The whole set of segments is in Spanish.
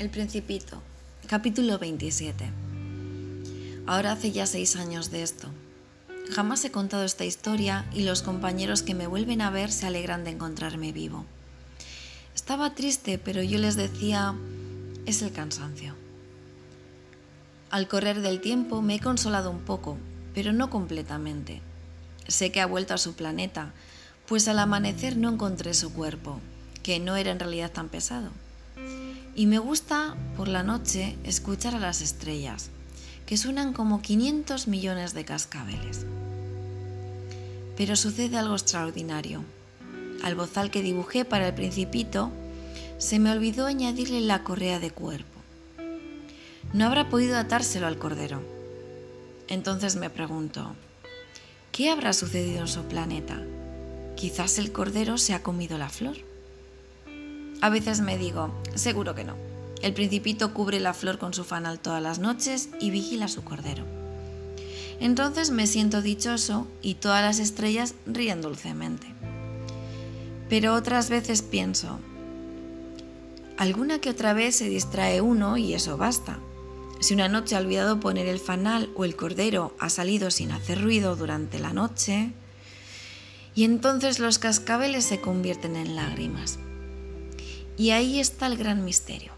El Principito, capítulo 27. Ahora hace ya seis años de esto. Jamás he contado esta historia y los compañeros que me vuelven a ver se alegran de encontrarme vivo. Estaba triste, pero yo les decía, es el cansancio. Al correr del tiempo me he consolado un poco, pero no completamente. Sé que ha vuelto a su planeta, pues al amanecer no encontré su cuerpo, que no era en realidad tan pesado. Y me gusta por la noche escuchar a las estrellas, que suenan como 500 millones de cascabeles. Pero sucede algo extraordinario. Al bozal que dibujé para el principito, se me olvidó añadirle la correa de cuerpo. No habrá podido atárselo al cordero. Entonces me pregunto, ¿qué habrá sucedido en su planeta? Quizás el cordero se ha comido la flor. A veces me digo, seguro que no. El principito cubre la flor con su fanal todas las noches y vigila su cordero. Entonces me siento dichoso y todas las estrellas ríen dulcemente. Pero otras veces pienso, alguna que otra vez se distrae uno y eso basta. Si una noche ha olvidado poner el fanal o el cordero ha salido sin hacer ruido durante la noche, y entonces los cascabeles se convierten en lágrimas. Y ahí está el gran misterio.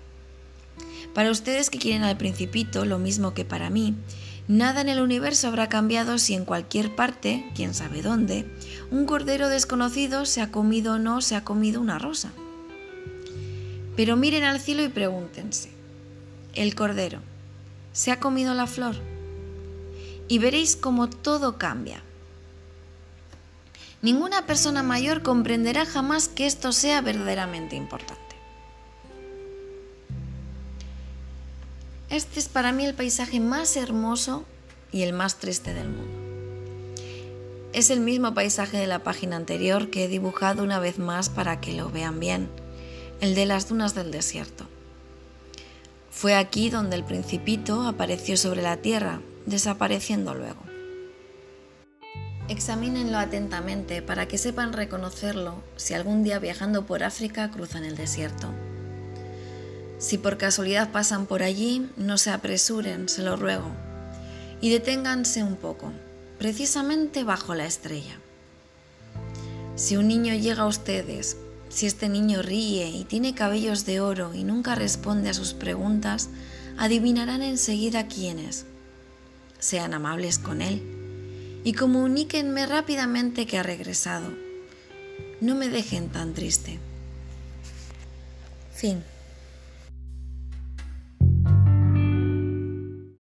Para ustedes que quieren al principito, lo mismo que para mí, nada en el universo habrá cambiado si en cualquier parte, quién sabe dónde, un cordero desconocido se ha comido o no se ha comido una rosa. Pero miren al cielo y pregúntense, el cordero, ¿se ha comido la flor? Y veréis cómo todo cambia. Ninguna persona mayor comprenderá jamás que esto sea verdaderamente importante. Este es para mí el paisaje más hermoso y el más triste del mundo. Es el mismo paisaje de la página anterior que he dibujado una vez más para que lo vean bien, el de las dunas del desierto. Fue aquí donde el principito apareció sobre la tierra, desapareciendo luego. Examínenlo atentamente para que sepan reconocerlo si algún día viajando por África cruzan el desierto. Si por casualidad pasan por allí, no se apresuren, se lo ruego, y deténganse un poco, precisamente bajo la estrella. Si un niño llega a ustedes, si este niño ríe y tiene cabellos de oro y nunca responde a sus preguntas, adivinarán enseguida quién es. Sean amables con él y comuníquenme rápidamente que ha regresado. No me dejen tan triste. Fin.